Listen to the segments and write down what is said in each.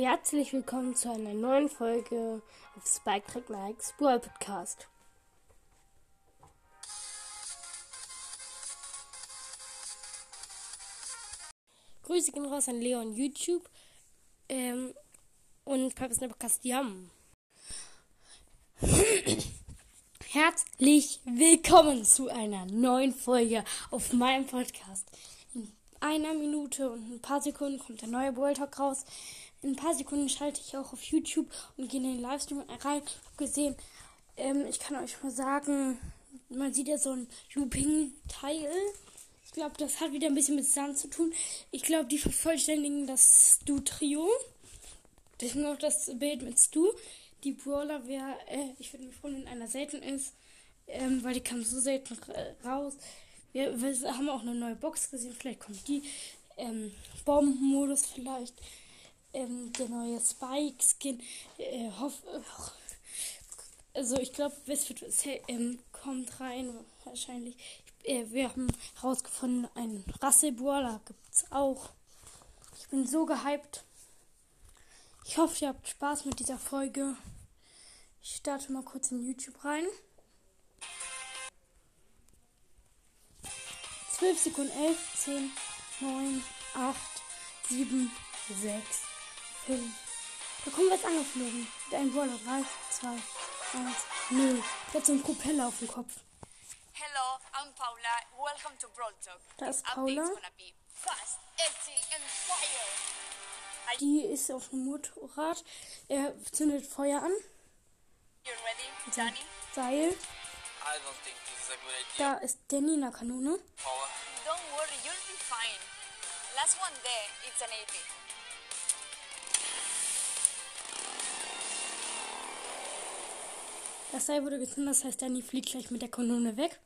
Herzlich willkommen zu einer neuen Folge auf Spike Track Nikes Brawl Podcast. Grüße gehen raus an Leon YouTube ähm, und Papa Podcast Yum. Herzlich willkommen zu einer neuen Folge auf meinem Podcast. In einer Minute und ein paar Sekunden kommt der neue Brawl Talk raus. In ein paar Sekunden schalte ich auch auf YouTube und gehe in den Livestream rein. Ich habe gesehen, ähm, ich kann euch mal sagen, man sieht ja so ein Looping-Teil. Ich glaube, das hat wieder ein bisschen mit Sand zu tun. Ich glaube, die vervollständigen das Stu-Trio. Deswegen auch das Bild mit Stu. Die Brawler wäre, äh, ich würde mich freuen, wenn einer selten ist, ähm, weil die kam so selten raus. Wir, wir, haben auch eine neue Box gesehen, vielleicht kommt die. Ähm, Bombenmodus vielleicht ähm, der neue Spike-Skin. Äh, hoff, also ich glaube, Westwood ähm, kommt rein wahrscheinlich. Äh, wir haben herausgefunden, einen Rasselbrawler gibt es auch. Ich bin so gehypt. Ich hoffe, ihr habt Spaß mit dieser Folge. Ich starte mal kurz in YouTube rein. 12 Sekunden, 11, 10, 9, 8, 7, 6, hin. Da kommen wir jetzt angeflogen. Mit einem Brawler. 3, 2, 1, 0. Der hat so einen Propeller auf dem Kopf. Hello, I'm Paula. Welcome to Brawl Talk. Da ist Paula. Fast, edgy and fire. Die ist auf dem Motorrad. Er zündet Feuer an. You ready, Danny? Seil. I don't think this is a good idea. Da ist Danny in der Kanone. Paula, Don't worry, you'll be fine. Last one there, it's an 8 Das Seil wurde gezündet, das heißt, Danny fliegt gleich mit der Kanone weg.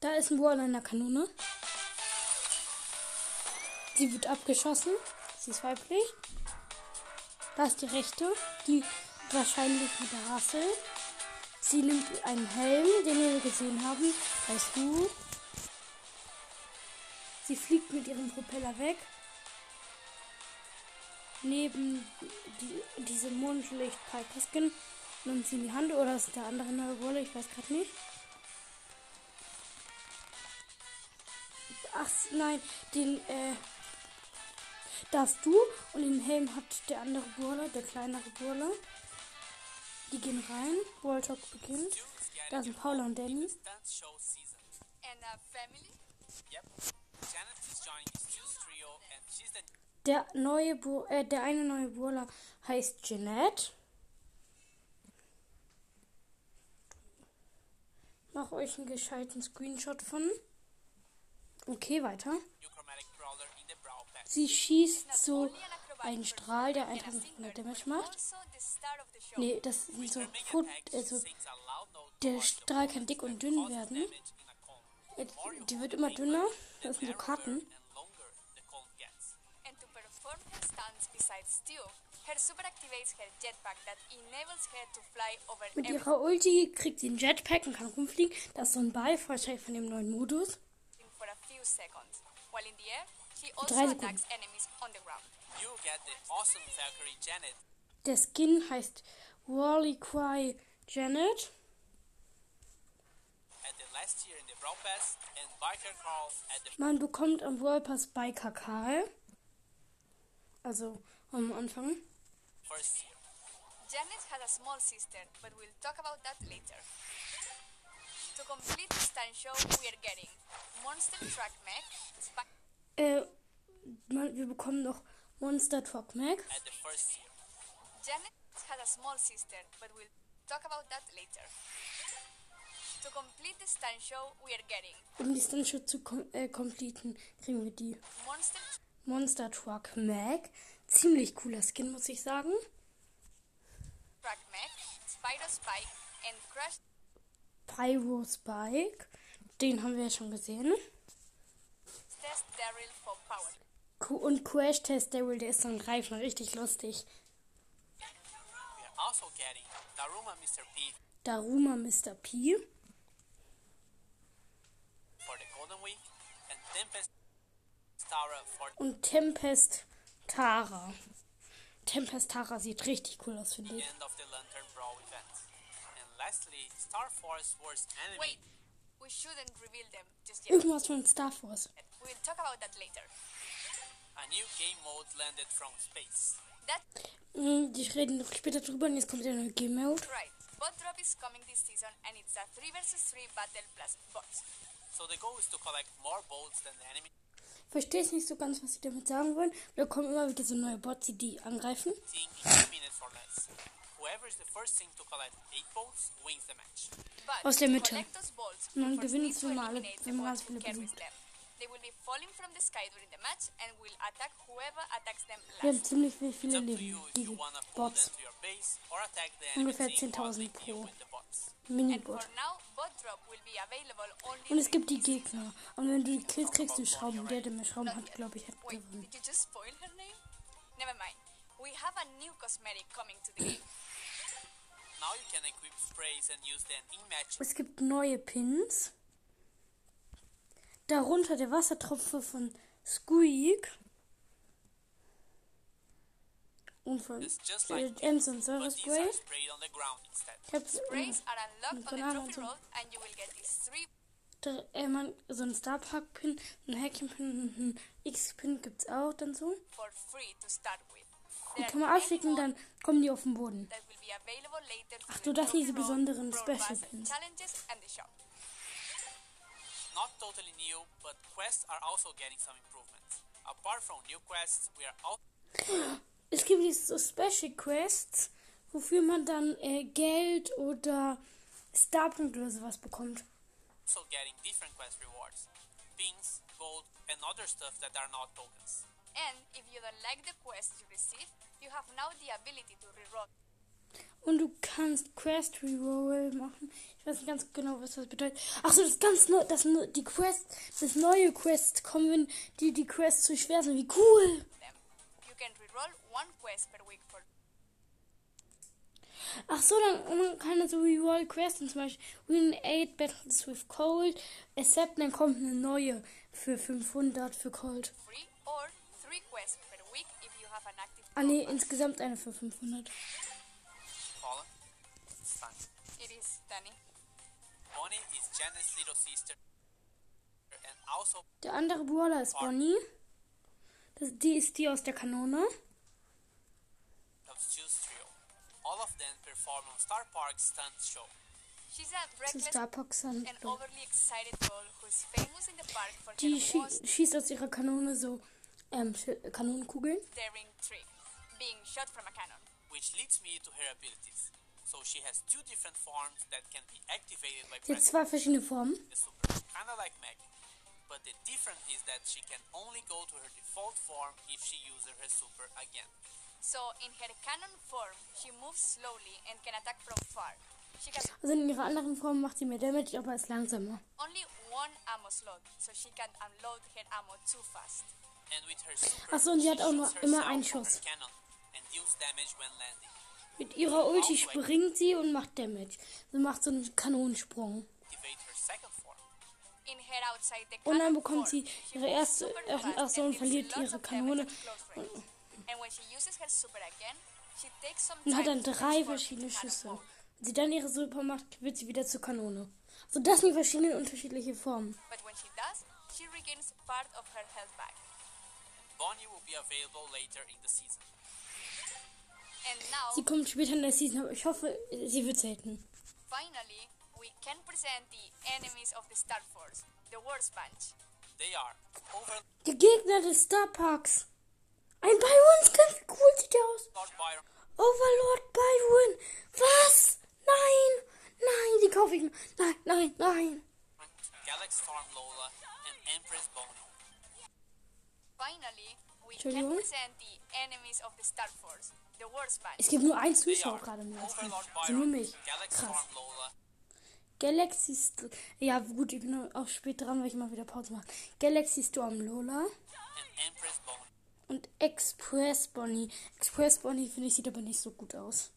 Da ist ein Brawler in der Kanone. Sie wird abgeschossen. Sie ist weiblich. Da ist die rechte, die wahrscheinlich mit der Rasse. Sie nimmt einen Helm, den wir gesehen haben. Weißt du? Sie fliegt mit ihrem Propeller weg. Neben die, diese Mondlicht Piper-Skin nimmt sie in die Hand oder ist der andere neue Rolle, ich weiß gerade nicht. Ach nein, den äh, darfst du und den Helm hat der andere Brawler, der kleinere Brawler. Die gehen rein, Brawl Talk beginnt. Da sind Paula und Danny. Yep. Janet is joining Stu's trio and she's the Der neue, Bro äh, der eine neue Brawler heißt Jeanette. Mach euch einen gescheiten Screenshot von. Okay, weiter. Sie schießt so einen Strahl, der 1500 Damage macht. Nee, das sind so Foot, also der Strahl kann dick und dünn werden. Äh, Die wird immer dünner. Das sind so Karten. Besides Stu, her super activates her jetpack that enables her to fly over Mit ihrer Ulti kriegt sie einen Jetpack und kann rumfliegen. Das ist so ein Ball, wahrscheinlich von dem neuen Modus. for a few seconds. While in the air, she also drei Sekunden. attacks enemies on the ground. You get the awesome Valkyrie Janet. Der Skin heißt Wally Cry Janet. Biker Man bekommt am World Pass bei Kakal. Also am Anfang. first year. Janet had a small sister, but we'll talk about that later. To complete the stunt show, we are getting Monster Truck Spy Äh, man, wir bekommen noch Monster Truck Mac. At the first year. Janet had a small sister, but we'll talk about that later. To complete the stunt show, we are getting Um die Stuntshow zu kom äh, completen, kriegen wir die Monster Monster Truck Mac. Ziemlich cooler Skin, muss ich sagen. Pyro Spike. Den haben wir ja schon gesehen. Test Daryl for Power. Ku- Und Crash Test Daryl, der ist so ein Reifen, richtig lustig. Also Daruma Mr. P Daruma Mr. P. Und Tempest Tara. Tempest Tara sieht richtig cool aus, finde ich. end of the Lantern Brawl event. And lastly, Star Force worst enemy. Wait, we shouldn't reveal them just yet. Irgendwas von Star Force. We'll talk about that later. A new game mode landed from space. That Hm, Die reden noch später drüber und jetzt kommt der neue Game Mode. right. Bot drop is coming this season and it's a 3 vs 3 battle plus bots. So the goal is to collect more boats than the enemy Verstehe ich nicht so ganz, was sie damit sagen wollen. Da kommen immer wieder so neue Bots, die die angreifen. team in 2 minutes or less. Whoever is the first team to collect 8 boats wins the match. But Aus der Mitte. Und dann gewinnen wenn man alle- wenn man ganz viele besiegt. Wir haben ziemlich viele Leben, die Bots. Ungefähr team while 10.000 they deal pro. Minibot. Und es gibt die. Gegner. Und wenn du die Kills kriegst, du Schrauben. Der, der mehr Schrauben hat, glaube ich, hat gewonnen. Never mind. We have a new cosmetic coming to the game. Now you can equip sprays and use them in. Es gibt neue Pins. Darunter der Wassertropfen von Squeak. Und äh, like Ems are the ground instead. Ich hab's Sprays are unlocked on the und get these three Da, äh, man, so ein Star Park Pin, ein Häkchen-Pin und ein X-Pin gibt's auch dann so. for free to start with. Die kann man are aufschicken, more dann kommen die auf den Boden. Ach the das sind diese besonderen Special Pins. Not totally new, but quests are also getting some improvements. Apart from new quests, we are also Es gibt jetzt so Special Quests, wofür man dann äh, Geld oder Starpunkte oder sowas bekommt. getting different quest rewards. Pins, gold, and other stuff that are not tokens. And if you don't like the quest you receive, you have now the ability to reroll. Und du kannst Quest Reroll machen. Ich weiß nicht ganz genau, was das bedeutet. Achso, das ganz neu, das die Quest, das neue Quest kommen, wenn die die Quests zu schwer sind. Wie cool! Ach so, dann man kann so Reroll Quests zum Beispiel Win 8 Battles with Cold, except dann kommt eine neue für 500 für Cold. free or three quests per week if you have an active Ah Pass. insgesamt eine für 500. Colin, it's time. It is, Danny. Bonnie is Janet's little sister and also Der andere Brawler ist Bonnie. Das, die ist die aus der Kanone. Perform on Star Park's stunt show. She's a reckless and overly excited girl who's famous in the park for Die schie schießt aus ihrer Kanone so ähm, Kanonenkugeln. daring trick, being shot from a cannon. which leads me to her abilities. So she has two different forms that can be activated by Sie hat zwei verschiedene Formen. the super, kinda like Meg. But the difference is that she can only go to her default form if she uses her super again. So in her cannon form, she moves slowly and can attack from far. She has Also in ihrer anderen Form macht sie mehr Damage, aber ist langsamer. only one ammo slot, so she can unload her ammo too fast. And with her super, Ach so, und she hat auch nur immer einen Schuss. cannon and deals damage when landing. Mit ihrer Ulti springt sie und macht Damage. Sie macht so einen Kanonensprung. Activate her second form. In her outside the Und dann bekommt sie she ihre erste- so, und verliert ihre Kanone. at close range. And when she uses her super again, she takes some Und hat dann drei verschiedene Schüsse. Wenn sie dann ihre Super macht, wird sie wieder zur Kanone. Also das sind die verschiedenen unterschiedliche Formen. But when she does, she regains part of her health back. Bonnie will be available later in the season. And now, Sie kommt später in der Season, aber ich hoffe, sie wird selten. finally, we can present the enemies of the Star Force, the Worst Bunch. They are Overlord Die Gegner des Star Parks. Ein Byron Skin, wie cool sieht der aus. Overlord Byron. Was? Nein, nein, die kaufe ich mir. Nein, nein, nein. Galaxy Storm Lola, and Empress Bonnie. Finally, we Entschuldigung? can present the enemies of the Star Force, the Worst Bunch. Es gibt nur einen Zuschauer gerade im Livestream. Nur mich. Galaxy Krass. Storm Lola, Galaxy Storm. Ja, gut, ich bin auch spät dran, weil ich mal wieder Pause mache. Galaxy Storm Lola and Empress Bonnie. Und Express Bonnie. Express Bonnie finde ich sieht aber nicht so gut aus.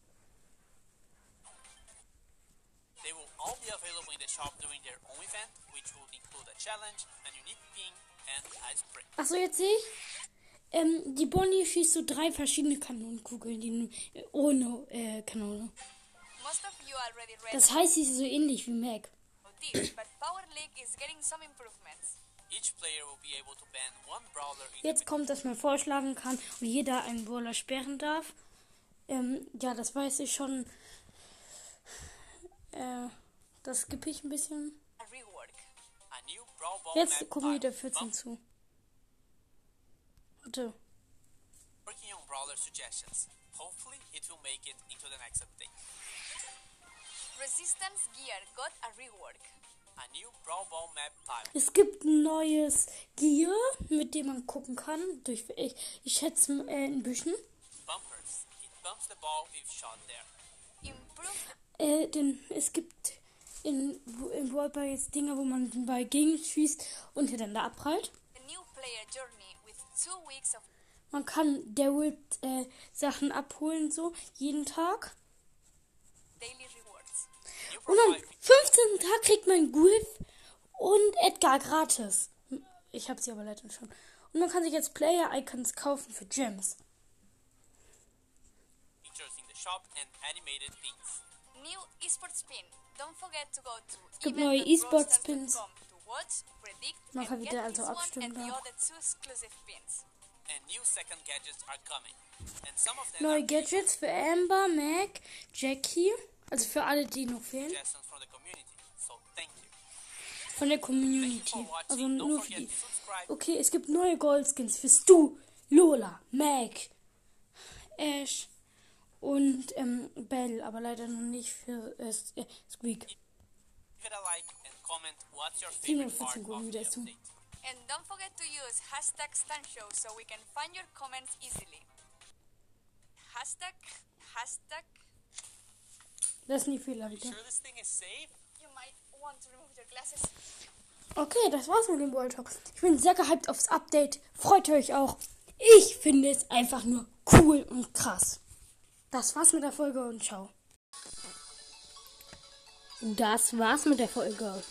They will all be available in the shop during their own event, which will include a challenge, a unique pin, and spray. Achso, jetzt sehe ich. Ähm, die Bonnie schießt so drei verschiedene Kanonenkugeln, die äh, ohne äh, Kanone. Most of you already read Das heißt, sie ist so ähnlich wie Mac. Jetzt kommt, dass man vorschlagen kann und jeder einen Brawler sperren darf. Ähm, ja, das weiß ich schon. Äh, das skippe ich ein bisschen. Jetzt gucken wir der 14 Bump zu. Warte. working on brawler suggestions. Hopefully, it will make it into the next update. Resistance Gear got a rework. A new Brawl Ball map type. Es gibt ein neues Gear, mit dem man gucken kann. Durch, ich, ich schätze äh, in Büschen. Bumpers. It bumps the ball if shot there. Improved Äh, denn es gibt in, in Wallball jetzt Dinger, wo man den Ball gegen schießt und der dann da abprallt. the new player journey with two weeks of Man kann Daryl äh, Sachen abholen, so jeden Tag. daily Und am profile 15. Tag kriegt man Griff und Edgar gratis. Ich habe sie aber leider schon. Und man kann sich jetzt Player-Icons kaufen für Gems. to gibt neue esports pins. event.brawlstars.com to watch, predict, Man kann and wieder also abstimmen and the da. other two exclusive pins. And new second gadgets are coming. And some of them Neue Gadgets für Amber, Mac, Jackie. Also für alle, die noch fehlen. Von der Community. Also nur für die. Okay, es gibt neue Goldskins für Stu, Lola, Mac, Ash und ähm, Bell, aber leider noch nicht für äh, äh, Squeak. Give it a like and comment what's your favorite part 714 of Gurken the wieder update. And don't forget to use hashtag StanShow so we can find your comments easily. Hashtag, hashtag, Das ist remove your glasses. Okay, das war's mit dem World Talk. Ich bin sehr gehypt aufs Update. Freut ihr euch auch? Ich finde es einfach nur cool und krass. Das war's mit der Folge und ciao. Das war's mit der Folge.